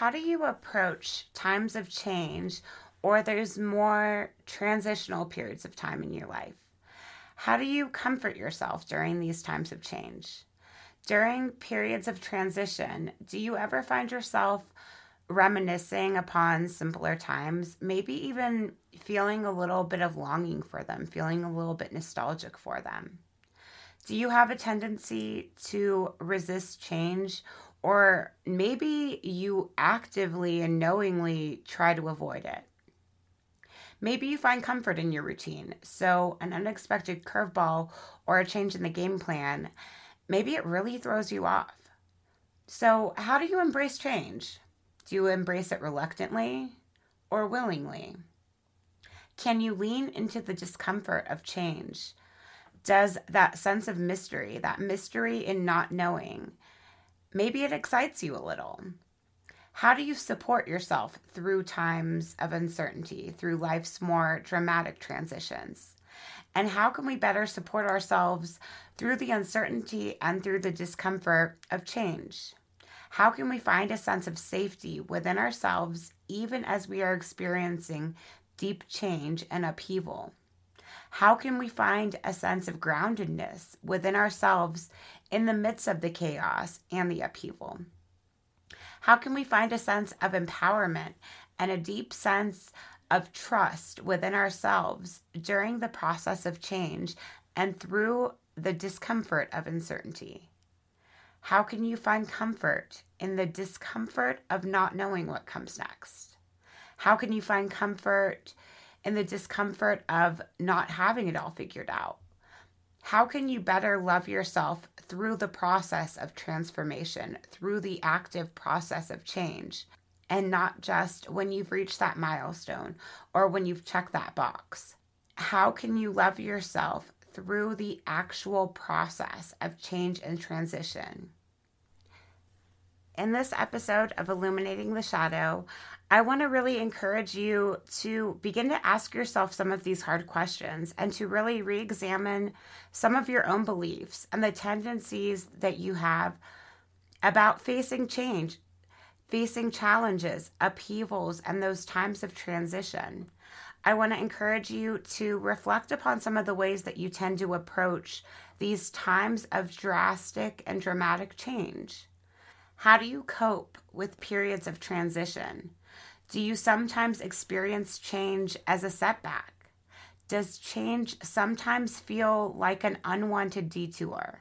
how do you approach times of change or there's more transitional periods of time in your life? How do you comfort yourself during these times of change? During periods of transition, do you ever find yourself reminiscing upon simpler times, maybe even feeling a little bit of longing for them, feeling a little bit nostalgic for them? Do you have a tendency to resist change, or maybe you actively and knowingly try to avoid it? Maybe you find comfort in your routine, so an unexpected curveball or a change in the game plan, maybe it really throws you off. So, how do you embrace change? Do you embrace it reluctantly or willingly? Can you lean into the discomfort of change? Does that sense of mystery, that mystery in not knowing, maybe it excites you a little? How do you support yourself through times of uncertainty, through life's more dramatic transitions? And how can we better support ourselves through the uncertainty and through the discomfort of change? How can we find a sense of safety within ourselves even as we are experiencing deep change and upheaval? How can we find a sense of groundedness within ourselves in the midst of the chaos and the upheaval? How can we find a sense of empowerment and a deep sense of trust within ourselves during the process of change and through the discomfort of uncertainty? How can you find comfort in the discomfort of not knowing what comes next? How can you find comfort in the discomfort of not having it all figured out? How can you better love yourself through the process of transformation, through the active process of change, and not just when you've reached that milestone or when you've checked that box? How can you love yourself through the actual process of change and transition? In this episode of Illuminating the Shadow, I want to really encourage you to begin to ask yourself some of these hard questions and to really re examine some of your own beliefs and the tendencies that you have about facing change, facing challenges, upheavals, and those times of transition. I want to encourage you to reflect upon some of the ways that you tend to approach these times of drastic and dramatic change. How do you cope with periods of transition? Do you sometimes experience change as a setback? Does change sometimes feel like an unwanted detour?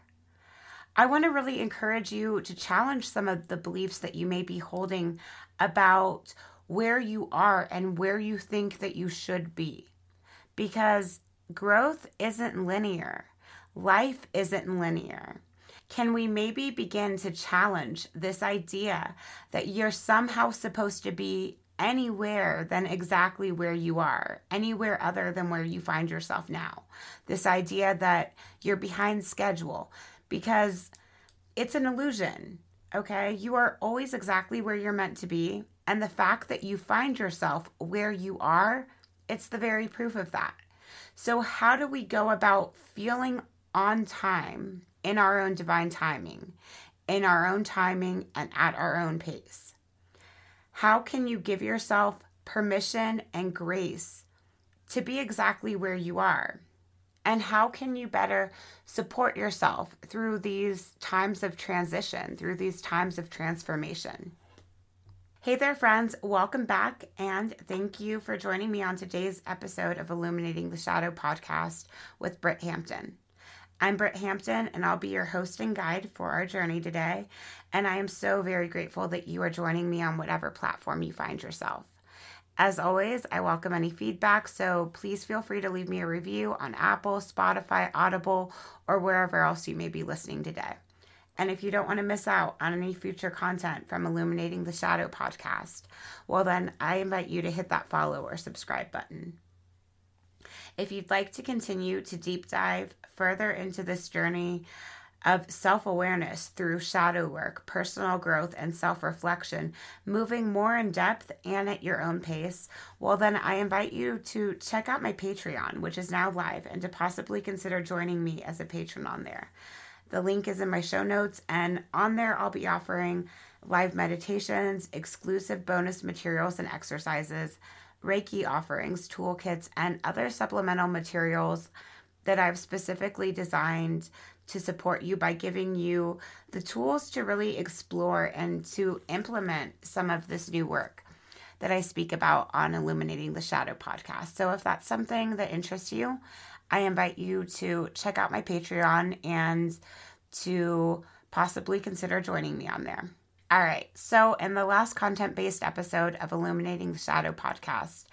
I want to really encourage you to challenge some of the beliefs that you may be holding about where you are and where you think that you should be. Because growth isn't linear, life isn't linear. Can we maybe begin to challenge this idea that you're somehow supposed to be anywhere than exactly where you are, anywhere other than where you find yourself now. This idea that you're behind schedule because it's an illusion, okay? You are always exactly where you're meant to be. And the fact that you find yourself where you are, it's the very proof of that. So, how do we go about feeling on time in our own divine timing, in our own timing, and at our own pace? How can you give yourself permission and grace to be exactly where you are? And how can you better support yourself through these times of transition, through these times of transformation? Hey there, friends. Welcome back, and thank you for joining me on today's episode of Illuminating the Shadow podcast with Britt Hampton. I'm Britt Hampton, and I'll be your host and guide for our journey today. And I am so very grateful that you are joining me on whatever platform you find yourself. As always, I welcome any feedback, so please feel free to leave me a review on Apple, Spotify, Audible, or wherever else you may be listening today. And if you don't want to miss out on any future content from Illuminating the Shadow podcast, well, then I invite you to hit that follow or subscribe button. If you'd like to continue to deep dive further into this journey of self awareness through shadow work, personal growth, and self reflection, moving more in depth and at your own pace, well, then I invite you to check out my Patreon, which is now live, and to possibly consider joining me as a patron on there. The link is in my show notes, and on there, I'll be offering live meditations, exclusive bonus materials and exercises, Reiki offerings, toolkits, and other supplemental materials that I've specifically designed to support you by giving you the tools to really explore and to implement some of this new work that I speak about on Illuminating the Shadow podcast. So if that's something that interests you, I invite you to check out my Patreon and to possibly consider joining me on there. All right, so in the last content based episode of Illuminating the Shadow podcast,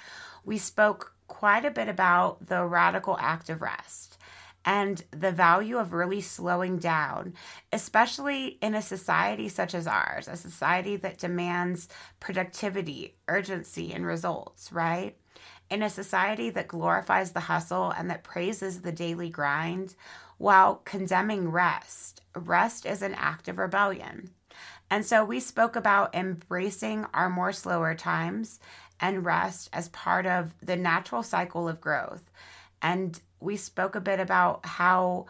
we spoke quite a bit about the radical act of rest and the value of really slowing down, especially in a society such as ours, a society that demands productivity, urgency, and results, right? In a society that glorifies the hustle and that praises the daily grind while condemning rest, rest is an act of rebellion. And so we spoke about embracing our more slower times and rest as part of the natural cycle of growth. And we spoke a bit about how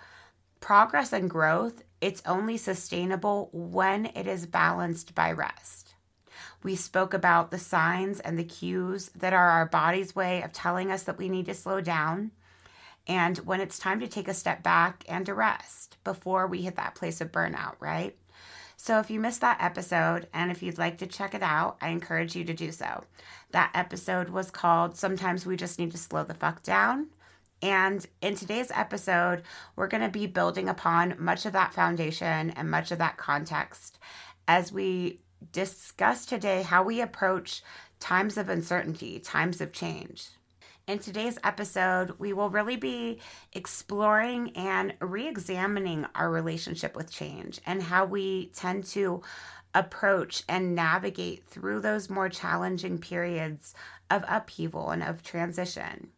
progress and growth it's only sustainable when it is balanced by rest. We spoke about the signs and the cues that are our body's way of telling us that we need to slow down and when it's time to take a step back and to rest before we hit that place of burnout, right? So if you missed that episode and if you'd like to check it out, I encourage you to do so. That episode was called Sometimes We Just Need to Slow the Fuck Down. And in today's episode, we're going to be building upon much of that foundation and much of that context as we discuss today how we approach times of uncertainty, times of change. In today's episode, we will really be exploring and re examining our relationship with change and how we tend to approach and navigate through those more challenging periods of upheaval and of transition.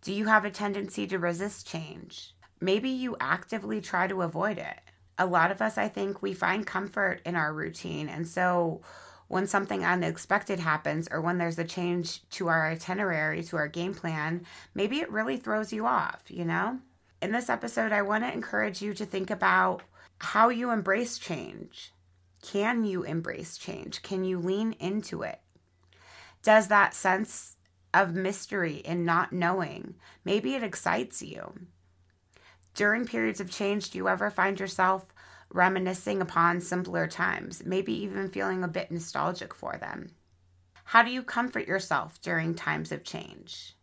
Do you have a tendency to resist change? Maybe you actively try to avoid it. A lot of us, I think, we find comfort in our routine. And so when something unexpected happens or when there's a change to our itinerary, to our game plan, maybe it really throws you off, you know? In this episode, I want to encourage you to think about how you embrace change. Can you embrace change? Can you lean into it? Does that sense of mystery and not knowing, maybe it excites you? During periods of change, do you ever find yourself reminiscing upon simpler times, maybe even feeling a bit nostalgic for them? How do you comfort yourself during times of change?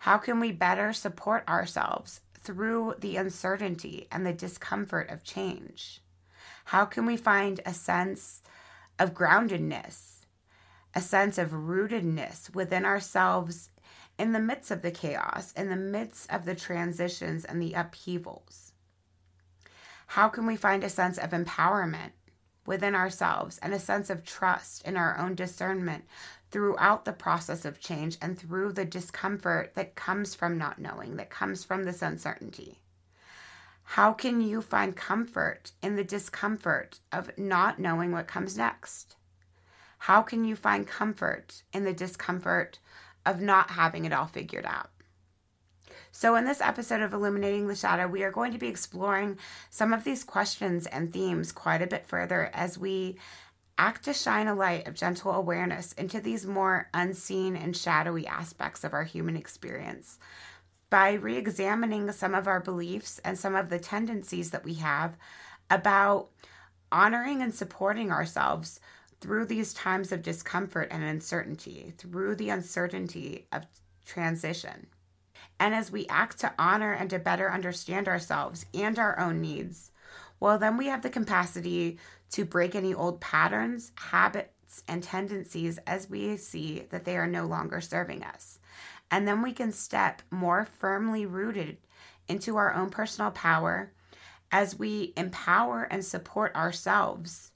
How can we better support ourselves through the uncertainty and the discomfort of change? How can we find a sense of groundedness, a sense of rootedness within ourselves in the midst of the chaos, in the midst of the transitions and the upheavals? How can we find a sense of empowerment within ourselves and a sense of trust in our own discernment throughout the process of change and through the discomfort that comes from not knowing, that comes from this uncertainty? How can you find comfort in the discomfort of not knowing what comes next? How can you find comfort in the discomfort of not having it all figured out? So, in this episode of Illuminating the Shadow, we are going to be exploring some of these questions and themes quite a bit further as we act to shine a light of gentle awareness into these more unseen and shadowy aspects of our human experience. By re examining some of our beliefs and some of the tendencies that we have about honoring and supporting ourselves through these times of discomfort and uncertainty, through the uncertainty of transition. And as we act to honor and to better understand ourselves and our own needs, well, then we have the capacity to break any old patterns, habits, and tendencies as we see that they are no longer serving us. And then we can step more firmly rooted into our own personal power as we empower and support ourselves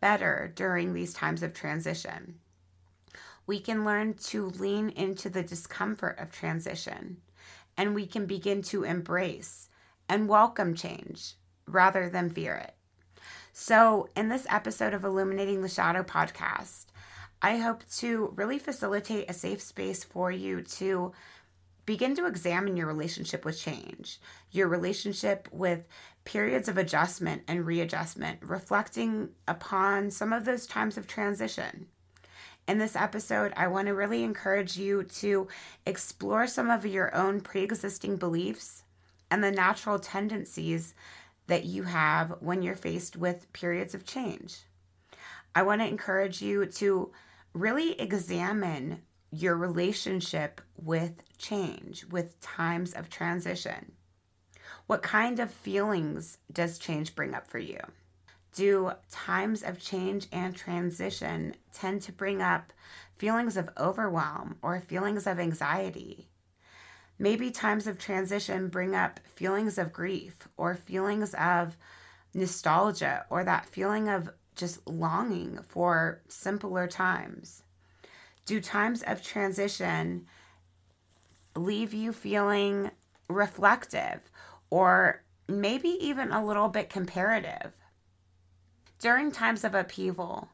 better during these times of transition. We can learn to lean into the discomfort of transition and we can begin to embrace and welcome change rather than fear it. So, in this episode of Illuminating the Shadow podcast, I hope to really facilitate a safe space for you to begin to examine your relationship with change, your relationship with periods of adjustment and readjustment, reflecting upon some of those times of transition. In this episode, I want to really encourage you to explore some of your own pre existing beliefs and the natural tendencies that you have when you're faced with periods of change. I want to encourage you to really examine your relationship with change, with times of transition. What kind of feelings does change bring up for you? Do times of change and transition tend to bring up feelings of overwhelm or feelings of anxiety? Maybe times of transition bring up feelings of grief or feelings of nostalgia or that feeling of just longing for simpler times. Do times of transition leave you feeling reflective or maybe even a little bit comparative? During times of upheaval,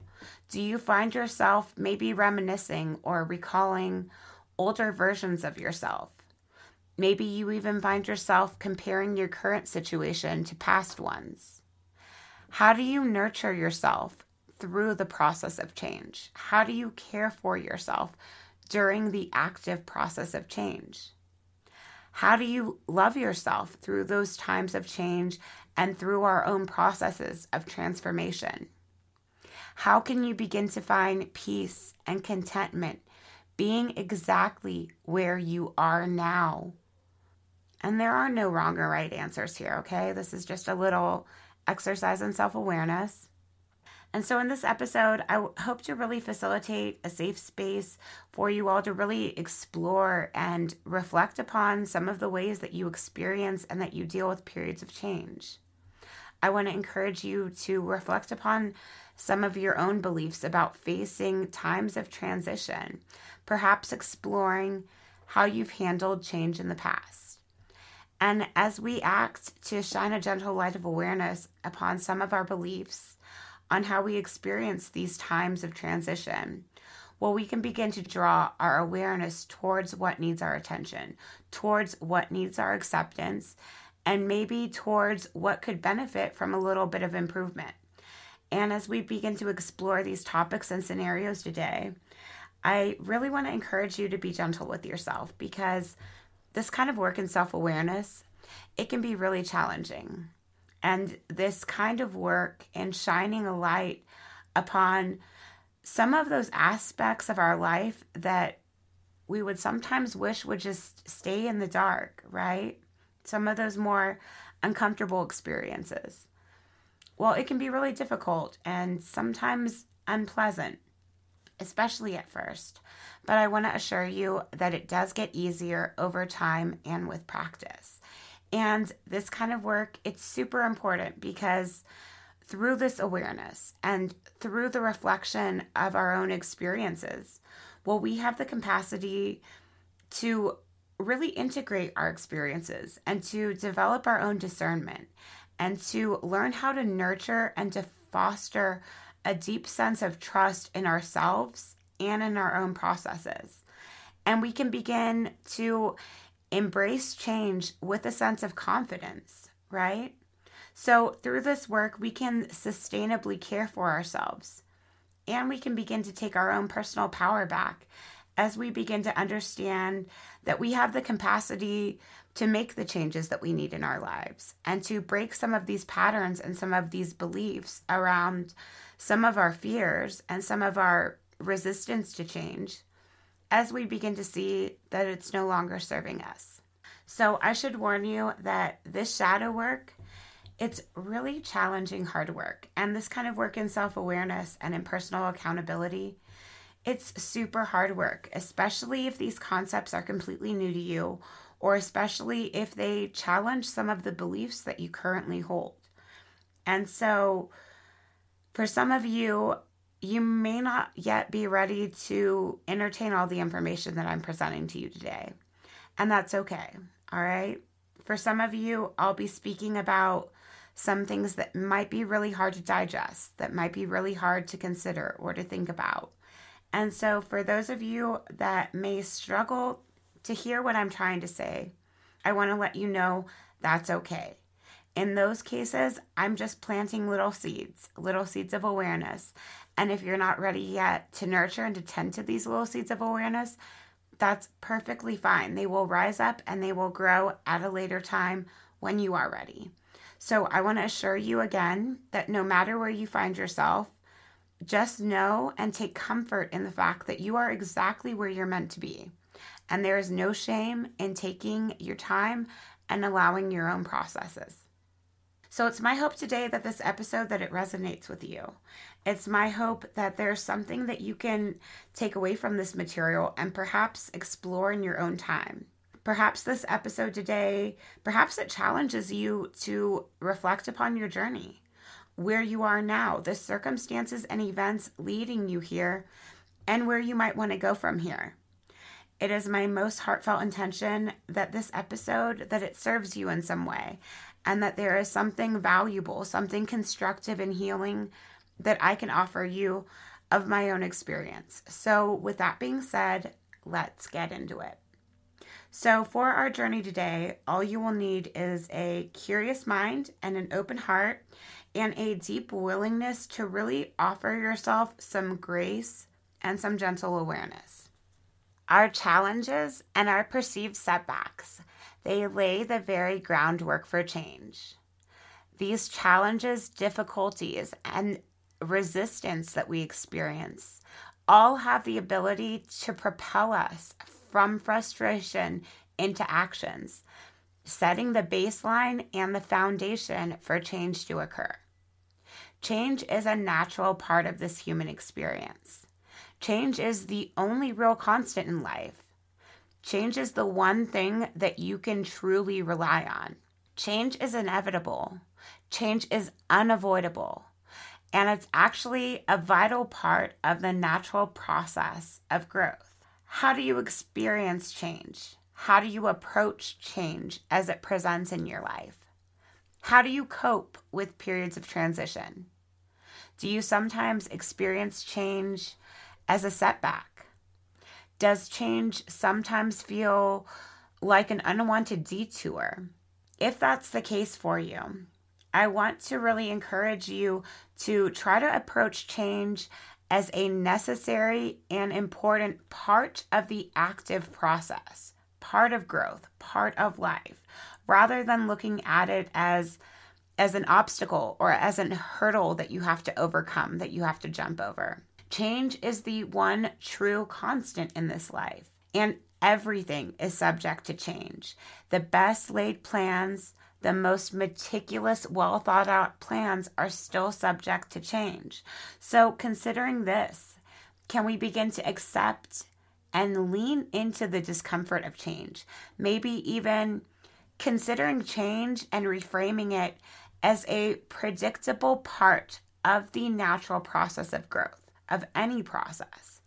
do you find yourself maybe reminiscing or recalling older versions of yourself? Maybe you even find yourself comparing your current situation to past ones. How do you nurture yourself through the process of change? How do you care for yourself during the active process of change? How do you love yourself through those times of change and through our own processes of transformation? How can you begin to find peace and contentment being exactly where you are now? And there are no wrong or right answers here, okay? This is just a little exercise in self awareness and so, in this episode, I hope to really facilitate a safe space for you all to really explore and reflect upon some of the ways that you experience and that you deal with periods of change. I want to encourage you to reflect upon some of your own beliefs about facing times of transition, perhaps exploring how you've handled change in the past. And as we act to shine a gentle light of awareness upon some of our beliefs, on how we experience these times of transition, well, we can begin to draw our awareness towards what needs our attention, towards what needs our acceptance, and maybe towards what could benefit from a little bit of improvement. And as we begin to explore these topics and scenarios today, I really want to encourage you to be gentle with yourself because this kind of work in self awareness, it can be really challenging. And this kind of work in shining a light upon some of those aspects of our life that we would sometimes wish would just stay in the dark, right? Some of those more uncomfortable experiences. Well, it can be really difficult and sometimes unpleasant, especially at first. But I want to assure you that it does get easier over time and with practice. And this kind of work, it's super important because through this awareness and through the reflection of our own experiences, well, we have the capacity to really integrate our experiences and to develop our own discernment and to learn how to nurture and to foster a deep sense of trust in ourselves and in our own processes. And we can begin to embrace change with a sense of confidence, right? So, through this work, we can sustainably care for ourselves and we can begin to take our own personal power back as we begin to understand that we have the capacity to make the changes that we need in our lives and to break some of these patterns and some of these beliefs around some of our fears and some of our resistance to change as we begin to see that it's no longer serving us. So I should warn you that this shadow work, it's really challenging hard work. And this kind of work in self-awareness and in personal accountability, it's super hard work, especially if these concepts are completely new to you or especially if they challenge some of the beliefs that you currently hold. And so for some of you, you may not yet be ready to entertain all the information that I'm presenting to you today. And that's okay. All right. For some of you, I'll be speaking about some things that might be really hard to digest, that might be really hard to consider or to think about. And so, for those of you that may struggle to hear what I'm trying to say, I want to let you know that's okay. In those cases, I'm just planting little seeds, little seeds of awareness. And if you're not ready yet to nurture and to tend to these little seeds of awareness, that's perfectly fine. They will rise up and they will grow at a later time when you are ready. So I want to assure you again that no matter where you find yourself, just know and take comfort in the fact that you are exactly where you're meant to be. And there is no shame in taking your time and allowing your own processes. So it's my hope today that this episode that it resonates with you. It's my hope that there's something that you can take away from this material and perhaps explore in your own time. Perhaps this episode today, perhaps it challenges you to reflect upon your journey, where you are now, the circumstances and events leading you here, and where you might want to go from here. It is my most heartfelt intention that this episode that it serves you in some way and that there is something valuable, something constructive and healing that I can offer you of my own experience. So, with that being said, let's get into it. So, for our journey today, all you will need is a curious mind and an open heart and a deep willingness to really offer yourself some grace and some gentle awareness. Our challenges and our perceived setbacks, they lay the very groundwork for change. These challenges, difficulties, and resistance that we experience all have the ability to propel us from frustration into actions, setting the baseline and the foundation for change to occur. Change is a natural part of this human experience. Change is the only real constant in life. Change is the one thing that you can truly rely on. Change is inevitable. Change is unavoidable. And it's actually a vital part of the natural process of growth. How do you experience change? How do you approach change as it presents in your life? How do you cope with periods of transition? Do you sometimes experience change as a setback? Does change sometimes feel like an unwanted detour? If that's the case for you, I want to really encourage you to try to approach change as a necessary and important part of the active process, part of growth, part of life, rather than looking at it as as an obstacle or as an hurdle that you have to overcome, that you have to jump over. Change is the one true constant in this life, and everything is subject to change. The best laid plans, the most meticulous, well thought out plans are still subject to change. So, considering this, can we begin to accept and lean into the discomfort of change? Maybe even considering change and reframing it as a predictable part of the natural process of growth, of any process.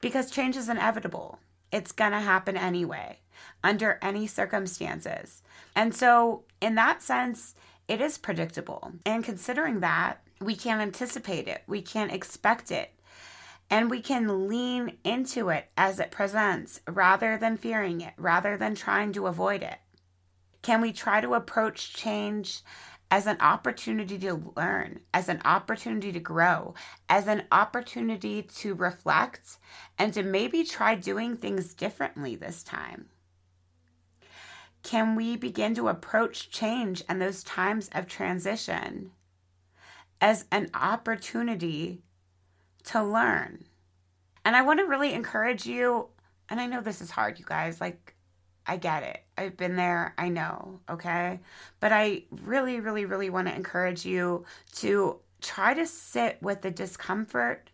Because change is inevitable, it's to happen anyway, under any circumstances. And so, in that sense, it is predictable. And considering that, we can't anticipate it, we can't expect it, and we can lean into it as it presents rather than fearing it, rather than trying to avoid it. Can we try to approach change as an opportunity to learn, as an opportunity to grow, as an opportunity to reflect, and to maybe try doing things differently this time? Can we begin to approach change and those times of transition as an opportunity to learn? And I want to really encourage you, and I know this is hard, you guys, like, I get it. I've been there. I know. Okay. But I really, really, really want to encourage you to try to sit with the discomfort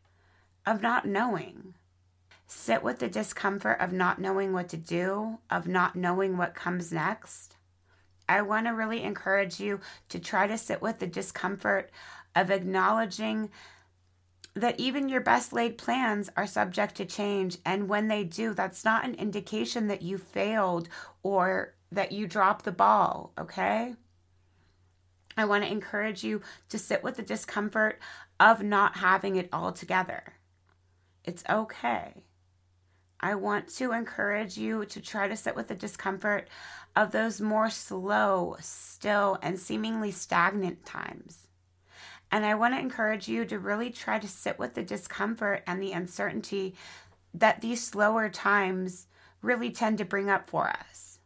of not knowing sit with the discomfort of not knowing what to do, of not knowing what comes next. I want to really encourage you to try to sit with the discomfort of acknowledging that even your best laid plans are subject to change. And when they do, that's not an indication that you failed or that you dropped the ball, okay? I want to encourage you to sit with the discomfort of not having it all together. It's okay. I want to encourage you to try to sit with the discomfort of those more slow, still, and seemingly stagnant times. And I want to encourage you to really try to sit with the discomfort and the uncertainty that these slower times really tend to bring up for us.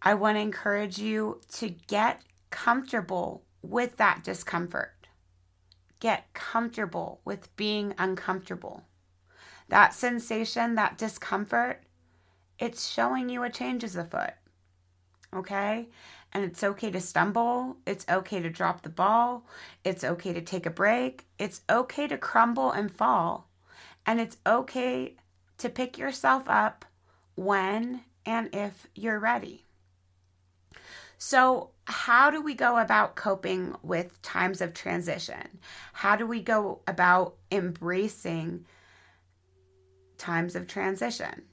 I want to encourage you to get comfortable with that discomfort. Get comfortable with being uncomfortable. That sensation, that discomfort, it's showing you a change is afoot. Okay? And it's okay to stumble. It's okay to drop the ball. It's okay to take a break. It's okay to crumble and fall. And it's okay to pick yourself up when and if you're ready. So, how do we go about coping with times of transition? How do we go about embracing times of transition?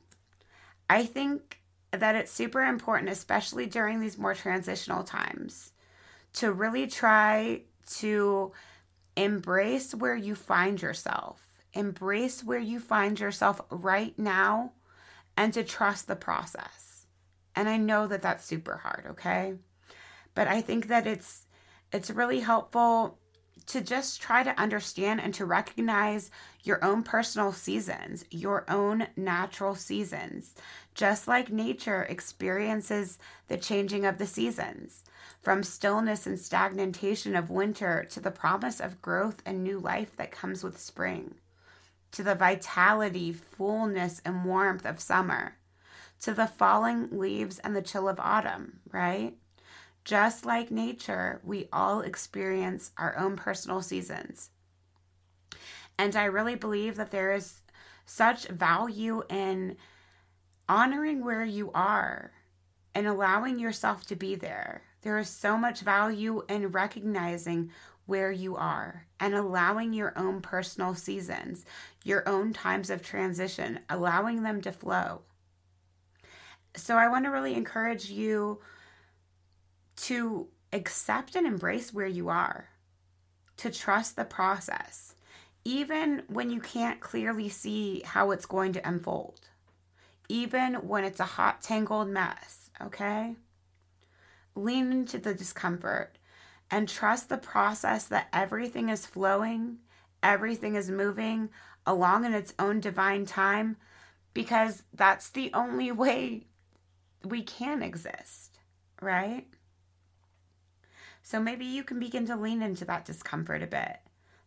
I think that it's super important, especially during these more transitional times, to really try to embrace where you find yourself, embrace where you find yourself right now, and to trust the process. And I know that that's super hard, okay? But I think that it's it's really helpful to just try to understand and to recognize your own personal seasons, your own natural seasons, just like nature experiences the changing of the seasons, from stillness and stagnation of winter to the promise of growth and new life that comes with spring, to the vitality, fullness, and warmth of summer, to the falling leaves and the chill of autumn, right? Just like nature, we all experience our own personal seasons. And I really believe that there is such value in honoring where you are and allowing yourself to be there. There is so much value in recognizing where you are and allowing your own personal seasons, your own times of transition, allowing them to flow. So, I want to really encourage you to accept and embrace where you are, to trust the process, even when you can't clearly see how it's going to unfold, even when it's a hot, tangled mess, okay? Lean into the discomfort and trust the process that everything is flowing, everything is moving along in its own divine time, because that's the only way we can exist, right? So maybe you can begin to lean into that discomfort a bit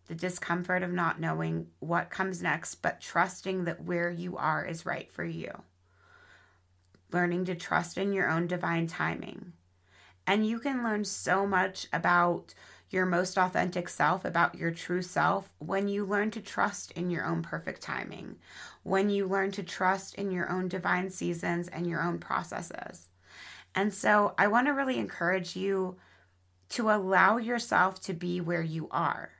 the discomfort of not knowing what comes next, but trusting that where you are is right for you. Learning to trust in your own divine timing. And you can learn so much about your most authentic self, about your true self, when you learn to trust in your own perfect timing, when you learn to trust in your own divine seasons and your own processes. And so I want to really encourage you to allow yourself to be where you are.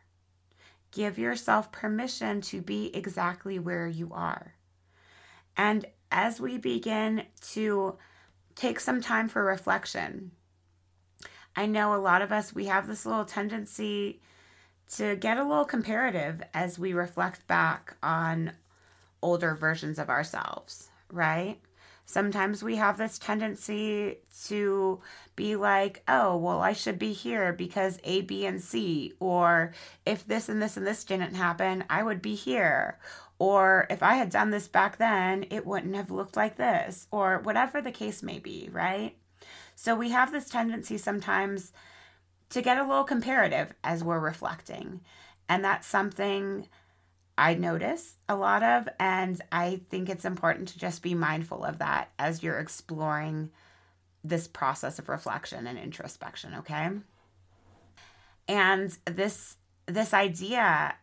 Give yourself permission to be exactly where you are. And as we begin to take some time for reflection, I know a lot of us, we have this little tendency to get a little comparative as we reflect back on older versions of ourselves, right? Sometimes we have this tendency to be like, oh, well, I should be here because A, B, and C. Or if this and this and this didn't happen, I would be here. Or if I had done this back then, it wouldn't have looked like this. Or whatever the case may be, right? So we have this tendency sometimes to get a little comparative as we're reflecting. And that's something I notice a lot of, and I think it's important to just be mindful of that as you're exploring this process of reflection and introspection, okay? And this this idea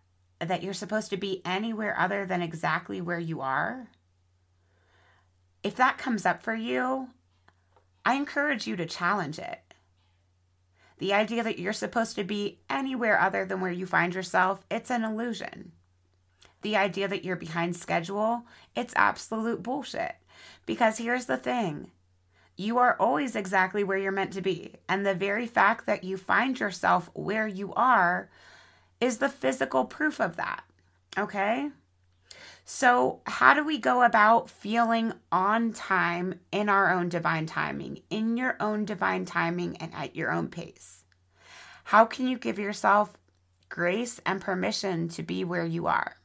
that you're supposed to be anywhere other than exactly where you are, if that comes up for you, I encourage you to challenge it. The idea that you're supposed to be anywhere other than where you find yourself, it's an illusion the idea that you're behind schedule, it's absolute bullshit. Because here's the thing you are always exactly where you're meant to be. And the very fact that you find yourself where you are is the physical proof of that. Okay? So, how do we go about feeling on time in our own divine timing, in your own divine timing, and at your own pace? How can you give yourself grace and permission to be where you are?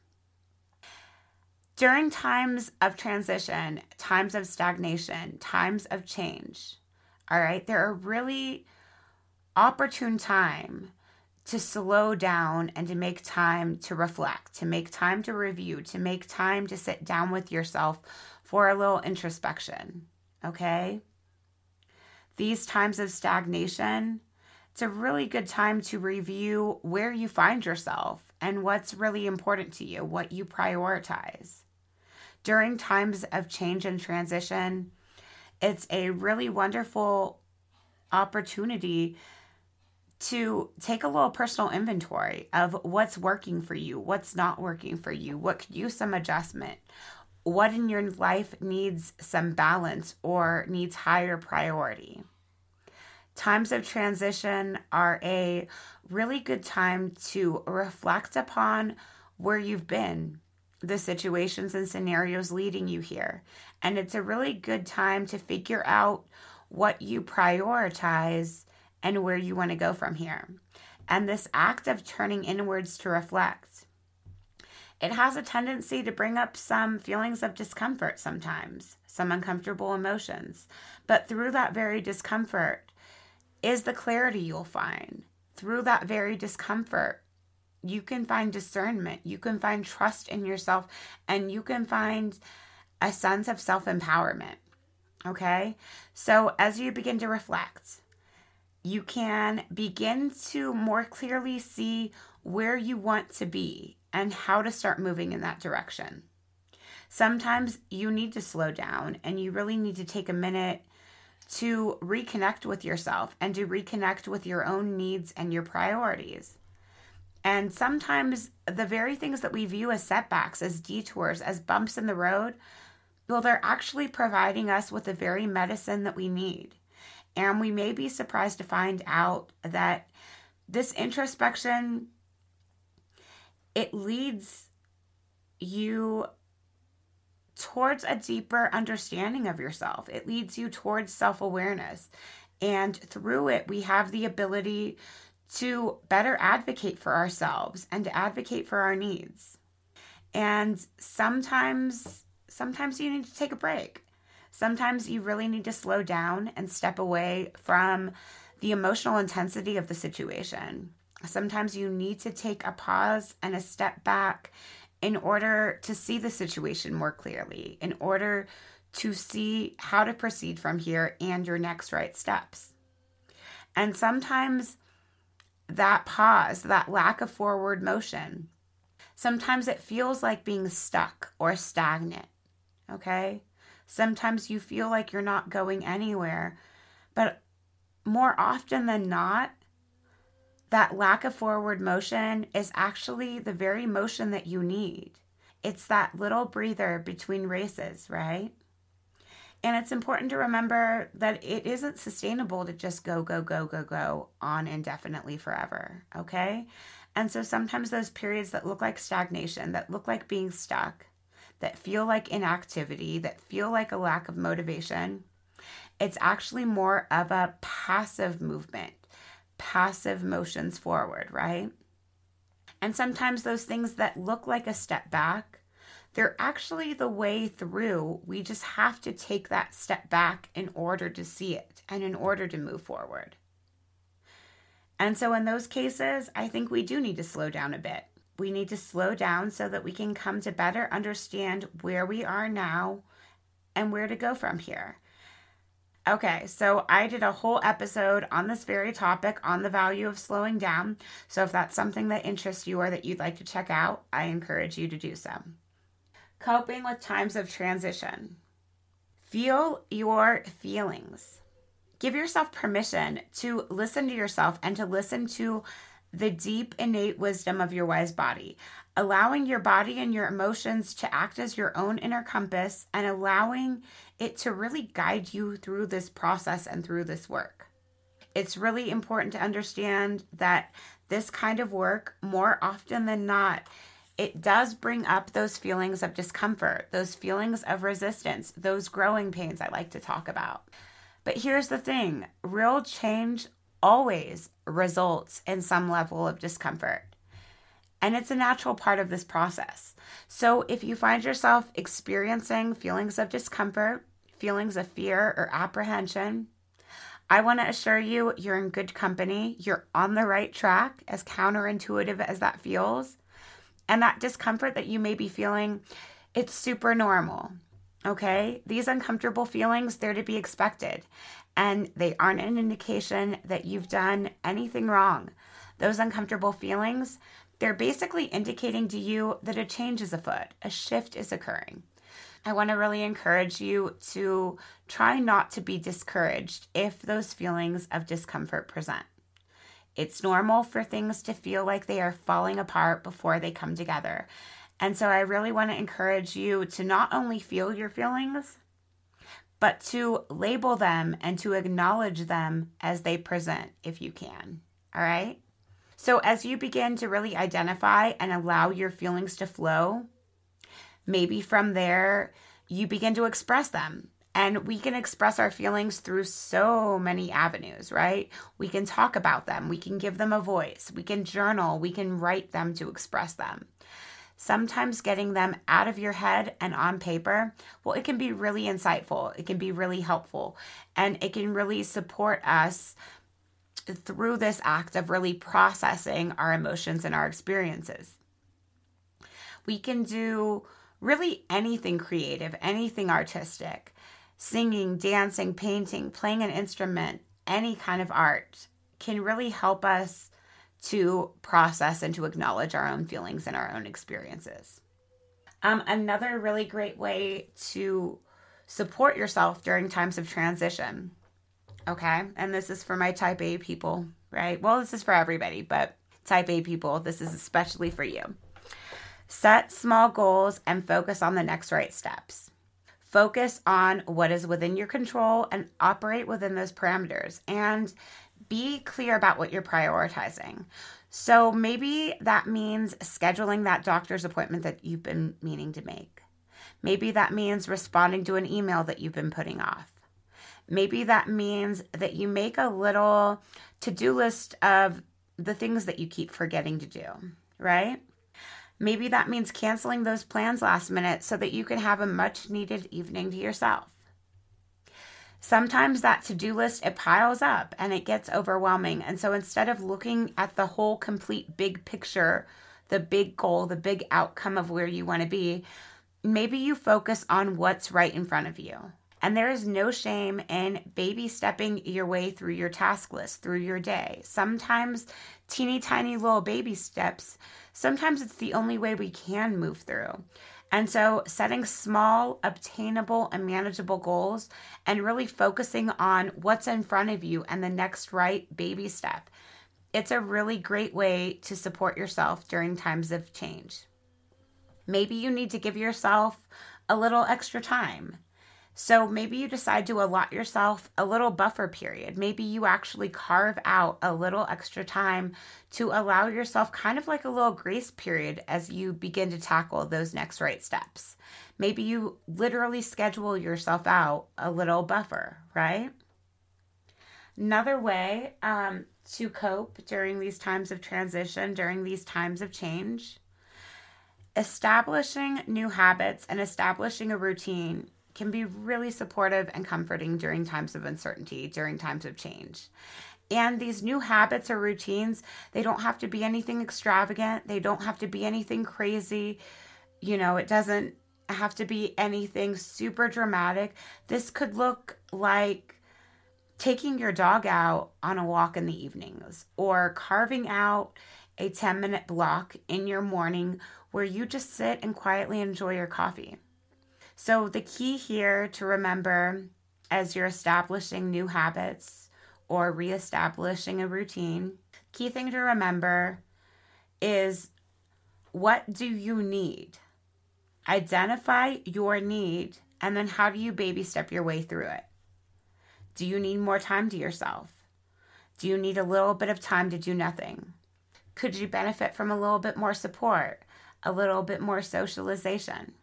During times of transition, times of stagnation, times of change, all right, they're a really opportune time to slow down and to make time to reflect, to make time to review, to make time to sit down with yourself for a little introspection. Okay? These times of stagnation, it's a really good time to review where you find yourself and what's really important to you, what you prioritize. During times of change and transition, it's a really wonderful opportunity to take a little personal inventory of what's working for you, what's not working for you, what could use some adjustment, what in your life needs some balance or needs higher priority. Times of transition are a really good time to reflect upon where you've been, the situations and scenarios leading you here. And it's a really good time to figure out what you prioritize and where you want to go from here. And this act of turning inwards to reflect, it has a tendency to bring up some feelings of discomfort sometimes, some uncomfortable emotions. But through that very discomfort is the clarity you'll find. Through that very discomfort, you can find discernment, you can find trust in yourself, and you can find a sense of self empowerment. Okay? So as you begin to reflect, you can begin to more clearly see where you want to be and how to start moving in that direction. Sometimes you need to slow down and you really need to take a minute to reconnect with yourself and to reconnect with your own needs and your priorities. And sometimes the very things that we view as setbacks, as detours, as bumps in the road, well, they're actually providing us with the very medicine that we need. And we may be surprised to find out that this introspection it leads you towards a deeper understanding of yourself. It leads you towards self-awareness. And through it we have the ability to better advocate for ourselves and to advocate for our needs. And sometimes sometimes you need to take a break. Sometimes you really need to slow down and step away from the emotional intensity of the situation. Sometimes you need to take a pause and a step back in order to see the situation more clearly, in order to see how to proceed from here and your next right steps. And sometimes that pause, that lack of forward motion, sometimes it feels like being stuck or stagnant. Okay? Sometimes you feel like you're not going anywhere. But more often than not, that lack of forward motion is actually the very motion that you need. It's that little breather between races, right? And it's important to remember that it isn't sustainable to just go, go, go, go, go on indefinitely forever, okay? And so sometimes those periods that look like stagnation, that look like being stuck, that feel like inactivity, that feel like a lack of motivation, it's actually more of a passive movement, passive motions forward, right? And sometimes those things that look like a step back, they're actually the way through. We just have to take that step back in order to see it and in order to move forward. And so, in those cases, I think we do need to slow down a bit we need to slow down so that we can come to better understand where we are now and where to go from here. Okay, so I did a whole episode on this very topic on the value of slowing down. So if that's something that interests you or that you'd like to check out, I encourage you to do so. Coping with times of transition. Feel your feelings. Give yourself permission to listen to yourself and to listen to the deep innate wisdom of your wise body, allowing your body and your emotions to act as your own inner compass and allowing it to really guide you through this process and through this work. It's really important to understand that this kind of work, more often than not, it does bring up those feelings of discomfort, those feelings of resistance, those growing pains I like to talk about. But here's the thing real change always results in some level of discomfort. And it's a natural part of this process. So if you find yourself experiencing feelings of discomfort, feelings of fear or apprehension, I want to assure you you're in good company. You're on the right track, as counterintuitive as that feels. And that discomfort that you may be feeling, it's super normal. Okay? These uncomfortable feelings, they're to be expected. And they aren't an indication that you've done anything wrong. Those uncomfortable feelings, they're basically indicating to you that a change is afoot, a shift is occurring. I want to really encourage you to try not to be discouraged if those feelings of discomfort present. It's normal for things to feel like they are falling apart before they come together. And so I really want to encourage you to not only feel your feelings, but to label them and to acknowledge them as they present if you can. All right? So as you begin to really identify and allow your feelings to flow, maybe from there you begin to express them and we can express our feelings through so many avenues, right? We can talk about them, we can give them a voice, we can journal, we can write them to express them. Sometimes getting them out of your head and on paper, well, it can be really insightful, it can be really helpful, and it can really support us through this act of really processing our emotions and our experiences. We can do really anything creative, anything artistic. Singing, dancing, painting, playing an instrument, any kind of art can really help us to process and to acknowledge our own feelings and our own experiences. Um, another really great way to support yourself during times of transition. Okay. And this is for my type A people, right? Well, this is for everybody, but type A people, this is especially for you. Set small goals and focus on the next right steps. Focus on what is within your control and operate within those parameters and be clear about what you're prioritizing. So maybe that means scheduling that doctor's appointment that you've been meaning to make. Maybe that means responding to an email that you've been putting off. Maybe that means that you make a little to do list of the things that you keep forgetting to do, right? Maybe that means canceling those plans last minute so that you can have a much needed evening to yourself. Sometimes that to do list it piles up and it gets overwhelming. And so instead of looking at the whole complete big picture, the big goal, the big outcome of where you want to be, maybe you focus on what's right in front of you. And there is no shame in baby stepping your way through your task list, through your day. Sometimes teeny tiny little baby steps, sometimes it's the only way we can move through. And so, setting small, obtainable, and manageable goals and really focusing on what's in front of you and the next right baby step. It's a really great way to support yourself during times of change. Maybe you need to give yourself a little extra time. So maybe you decide to allot yourself a little buffer period. Maybe you actually carve out a little extra time to allow yourself kind of like a little grace period as you begin to tackle those next right steps. Maybe you literally schedule yourself out a little buffer, right? Another way um, to cope during these times of transition, during these times of change, establishing new habits and establishing a routine can be really supportive and comforting during times of uncertainty, during times of change. And these new habits or routines, they don't have to be anything extravagant, they don't have to be anything crazy. You know, it doesn't have to be anything super dramatic. This could look like taking your dog out on a walk in the evenings or carving out a 10 minute block in your morning where you just sit and quietly enjoy your coffee. So, the key here to remember as you're establishing new habits or reestablishing a routine, key thing to remember is what do you need? Identify your need and then how do you baby step your way through it? Do you need more time to yourself? Do you need a little bit of time to do nothing? Could you benefit from a little bit more support? a little bit more socialization.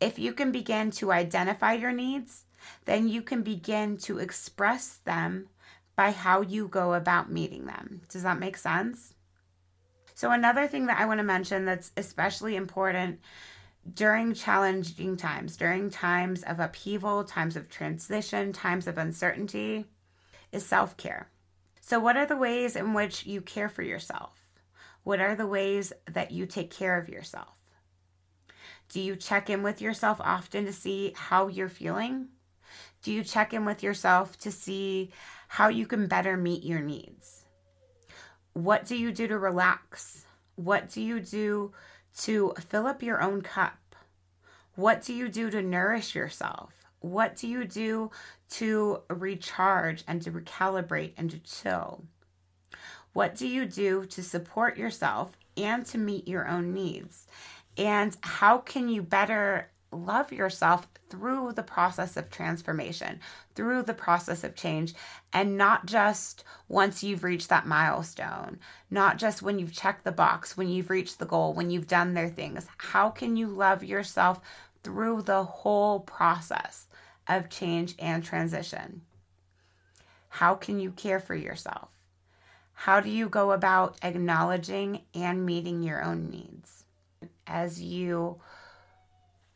If you can begin to identify your needs, then you can begin to express them by how you go about meeting them. Does that make sense? So, another thing that I want to mention that's especially important during challenging times, during times of upheaval, times of transition, times of uncertainty, is self care. So, what are the ways in which you care for yourself? What are the ways that you take care of yourself? Do you check in with yourself often to see how you're feeling? Do you check in with yourself to see how you can better meet your needs? What do you do to relax? What do you do to fill up your own cup? What do you do to nourish yourself? What do you do to recharge and to recalibrate and to chill? What do you do to support yourself and to meet your own needs? And how can you better love yourself through the process of transformation, through the process of change, and not just once you've reached that milestone, not just when you've checked the box, when you've reached the goal, when you've done their things. How can you love yourself through the whole process of change and transition? How can you care for yourself? How do you go about acknowledging and meeting your own needs as you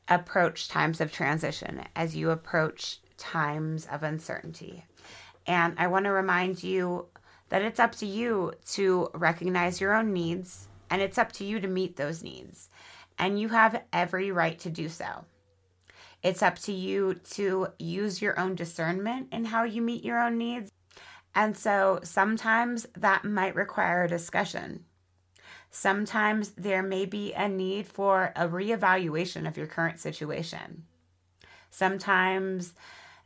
approach times of transition, as you approach times of uncertainty? And I want to remind you that it's up to you to recognize your own needs and it's up to you to meet those needs. And you have every right to do so. It's up to you to use your own discernment in how you meet your own needs and so sometimes that might require a discussion. Sometimes there may be a need for a reevaluation of your current situation. Sometimes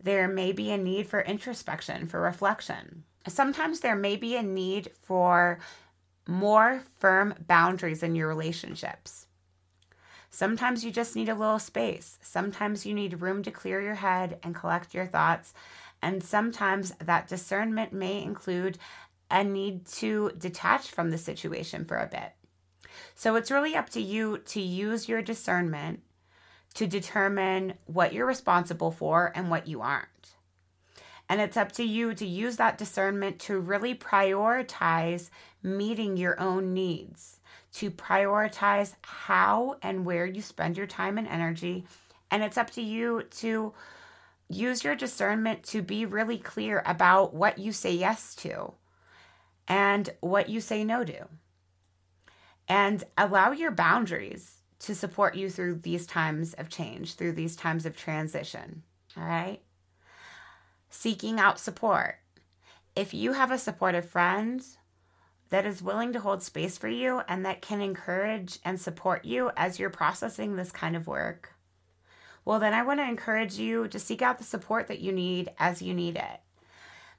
there may be a need for introspection, for reflection. Sometimes there may be a need for more firm boundaries in your relationships. Sometimes you just need a little space. Sometimes you need room to clear your head and collect your thoughts and sometimes that discernment may include a need to detach from the situation for a bit. So it's really up to you to use your discernment to determine what you're responsible for and what you aren't. And it's up to you to use that discernment to really prioritize meeting your own needs, to prioritize how and where you spend your time and energy. And it's up to you to use your discernment to be really clear about what you say yes to and what you say no to. And allow your boundaries to support you through these times of change, through these times of transition. All right. Seeking out support. If you have a supportive friend that is willing to hold space for you and that can encourage and support you as you're processing this kind of work, well, then I want to encourage you to seek out the support that you need as you need it.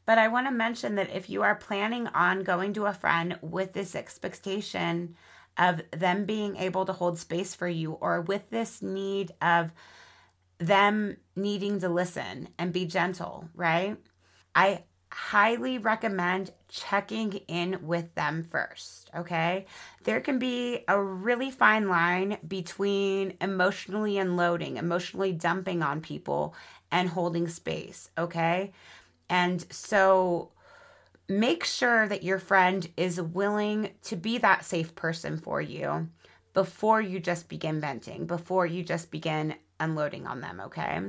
But I want to mention that if you are planning on going to a friend with this expectation of them being able to hold space for you, or with this need of them needing to listen and be gentle, right? I highly recommend checking in with them first, okay? There can be a really fine line between emotionally unloading, emotionally dumping on people, and holding space, okay? And so make sure that your friend is willing to be that safe person for you before you just begin venting, before you just begin unloading on them, okay?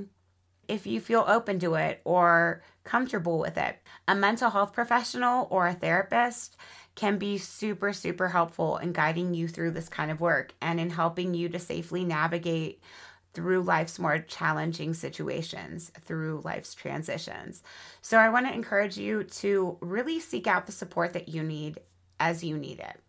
if you feel open to it or comfortable with it. A mental health professional or a therapist can be super, super helpful in guiding you through this kind of work and in helping you to safely navigate through life's more challenging situations, through life's transitions. So, I want to encourage you to really seek out the support that you need as you need it.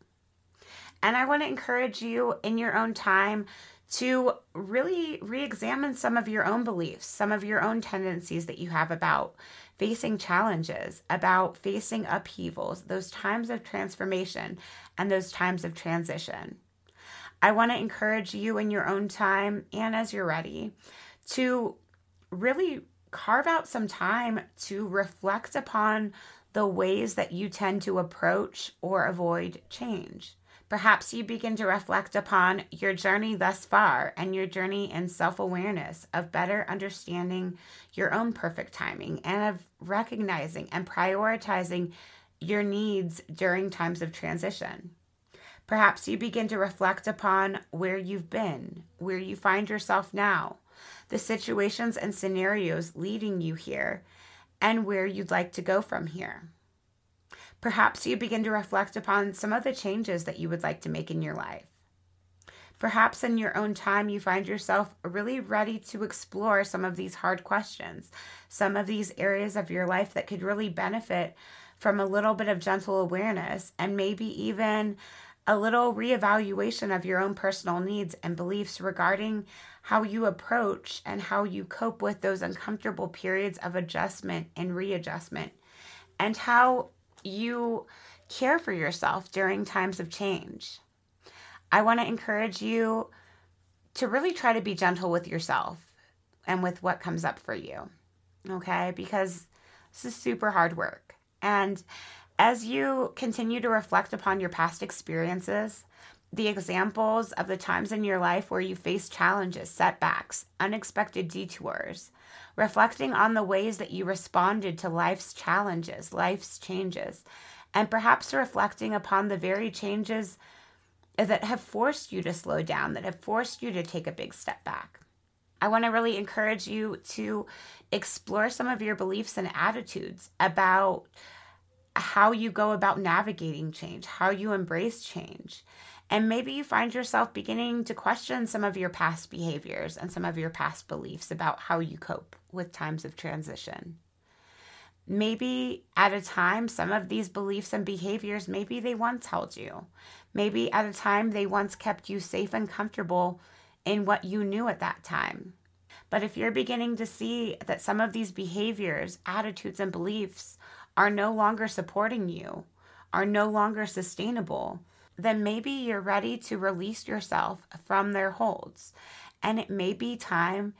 And I want to encourage you in your own time to really re examine some of your own beliefs, some of your own tendencies that you have about facing challenges, about facing upheavals, those times of transformation, and those times of transition. I want to encourage you in your own time and as you're ready to really carve out some time to reflect upon the ways that you tend to approach or avoid change Perhaps you begin to reflect upon your journey thus far and your journey in self awareness of better understanding your own perfect timing and of recognizing and prioritizing your needs during times of transition. Perhaps you begin to reflect upon where you've been, where you find yourself now, the situations and scenarios leading you here, and where you'd like to go from here. Perhaps you begin to reflect upon some of the changes that you would like to make in your life. Perhaps in your own time, you find yourself really ready to explore some of these hard questions, some of these areas of your life that could really benefit from a little bit of gentle awareness and maybe even a little reevaluation of your own personal needs and beliefs regarding how you approach and how you cope with those uncomfortable periods of adjustment and readjustment, and how you care for yourself during times of change. I want to encourage you to really try to be gentle with yourself and with what comes up for you. Okay? Because this is super hard work. And as you continue to reflect upon your past experiences, the examples of the times in your life where you faced challenges, setbacks, unexpected detours, reflecting on the ways that you responded to life's challenges, life's changes, and perhaps reflecting upon the very changes that have forced you to slow down, that have forced you to take a big step back. I want to really encourage you to explore some of your beliefs and attitudes about how you go about navigating change, how you embrace change. And maybe you find yourself beginning to question some of your past behaviors and some of your past beliefs about how you cope with times of transition. Maybe at a time, some of these beliefs and behaviors, maybe they once held you. Maybe at a time, they once kept you safe and comfortable in what you knew at that time. But if you're beginning to see that some of these behaviors, attitudes, and beliefs are no longer supporting you, are no longer sustainable, then maybe you're ready to release yourself from their holds. And it may be time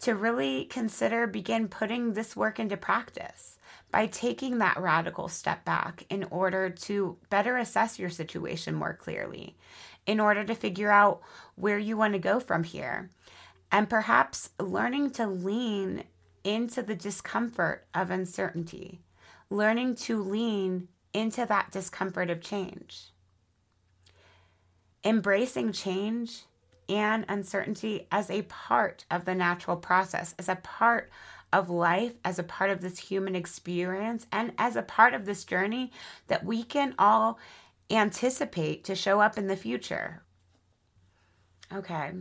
to really consider begin putting this work into practice by taking that radical step back in order to better assess your situation more clearly, in order to figure out where you want to go from here, and perhaps learning to lean into the discomfort of uncertainty, learning to lean into that discomfort of change. Embracing change and uncertainty as a part of the natural process, as a part of life, as a part of this human experience, and as a part of this journey that we can all anticipate to show up in the future. Okay.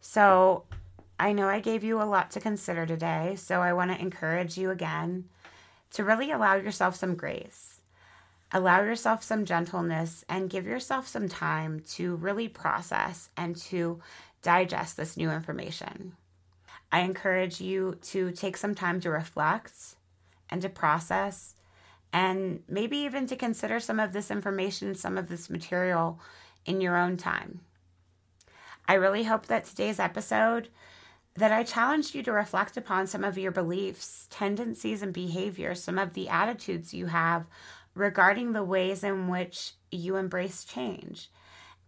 So I know I gave you a lot to consider today, so I want to encourage you again to really allow yourself some grace allow yourself some gentleness and give yourself some time to really process and to digest this new information. I encourage you to take some time to reflect and to process and maybe even to consider some of this information, some of this material in your own time. I really hope that today's episode that I challenged you to reflect upon some of your beliefs, tendencies and behaviors, some of the attitudes you have regarding the ways in which you embrace change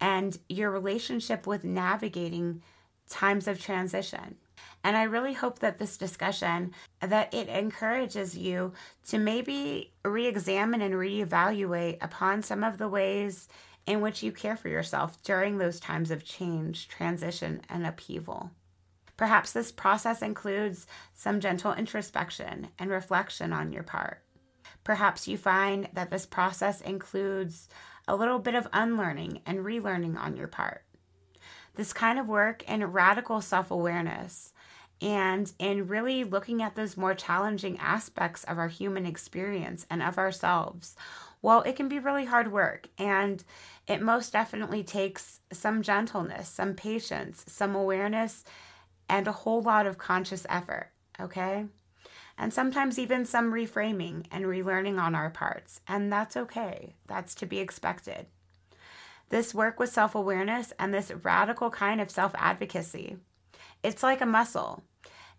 and your relationship with navigating times of transition. And I really hope that this discussion that it encourages you to maybe re-examine and reevaluate upon some of the ways in which you care for yourself during those times of change, transition, and upheaval. Perhaps this process includes some gentle introspection and reflection on your part. Perhaps you find that this process includes a little bit of unlearning and relearning on your part. This kind of work in radical self awareness and in really looking at those more challenging aspects of our human experience and of ourselves. Well, it can be really hard work and it most definitely takes some gentleness, some patience, some awareness, and a whole lot of conscious effort. Okay and sometimes even some reframing and relearning on our parts. And that's okay, that's to be expected. This work with self awareness and this radical kind of self advocacy, it's like a muscle.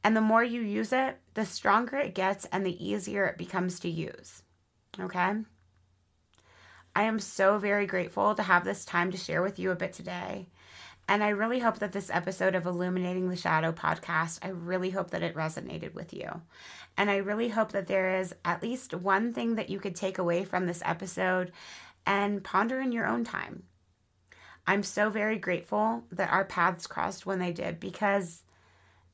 And the more you use it, the stronger it gets and the easier it becomes to use. Okay? I am so very grateful to have this time to share with you a bit today. And I really hope that this episode of Illuminating the Shadow podcast, I really hope that it resonated with you. And I really hope that there is at least one thing that you could take away from this episode and ponder in your own time. I'm so very grateful that our paths crossed when they did because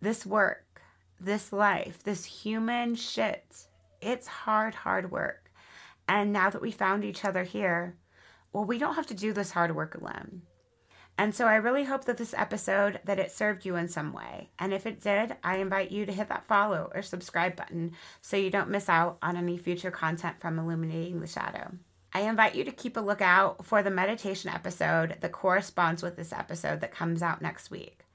this work, this life, this human shit, it's hard, hard work. And now that we found each other here, well, we don't have to do this hard work alone. And so I really hope that this episode that it served you in some way. And if it did, I invite you to hit that follow or subscribe button so you don't miss out on any future content from Illuminating the Shadow. I invite you to keep a lookout for the meditation episode that corresponds with this episode that comes out next week.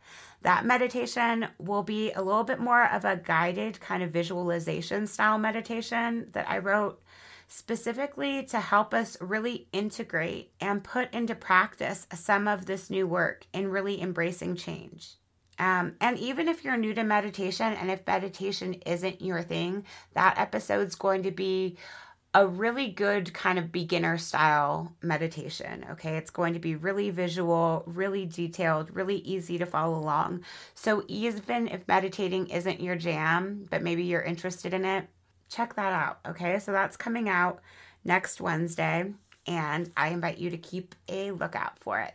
That meditation will be a little bit more of a guided kind of visualization style meditation that I wrote specifically to help us really integrate and put into practice some of this new work in really embracing change. Um, and even if you're new to meditation and if meditation isn't your thing, that episode's going to be a really good kind of beginner style meditation. Okay. It's going to be really visual, really detailed, really easy to follow along. So, even if meditating isn't your jam, but maybe you're interested in it, check that out. Okay. So, that's coming out next Wednesday. And I invite you to keep a lookout for it.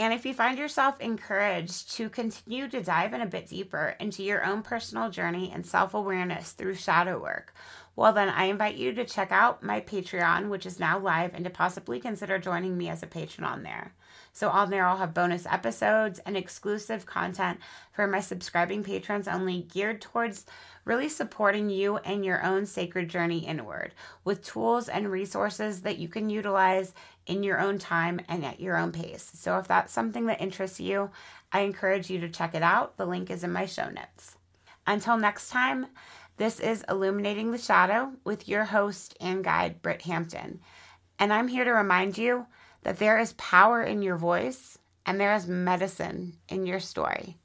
And if you find yourself encouraged to continue to dive in a bit deeper into your own personal journey and self awareness through shadow work, well, then I invite you to check out my Patreon, which is now live, and to possibly consider joining me as a patron on there. So, on there, I'll have bonus episodes and exclusive content for my subscribing patrons only, geared towards really supporting you and your own sacred journey inward with tools and resources that you can utilize in your own time and at your own pace. So, if that's something that interests you, I encourage you to check it out. The link is in my show notes. Until next time, this is Illuminating the Shadow with your host and guide, Britt Hampton. And I'm here to remind you that there is power in your voice and there is medicine in your story.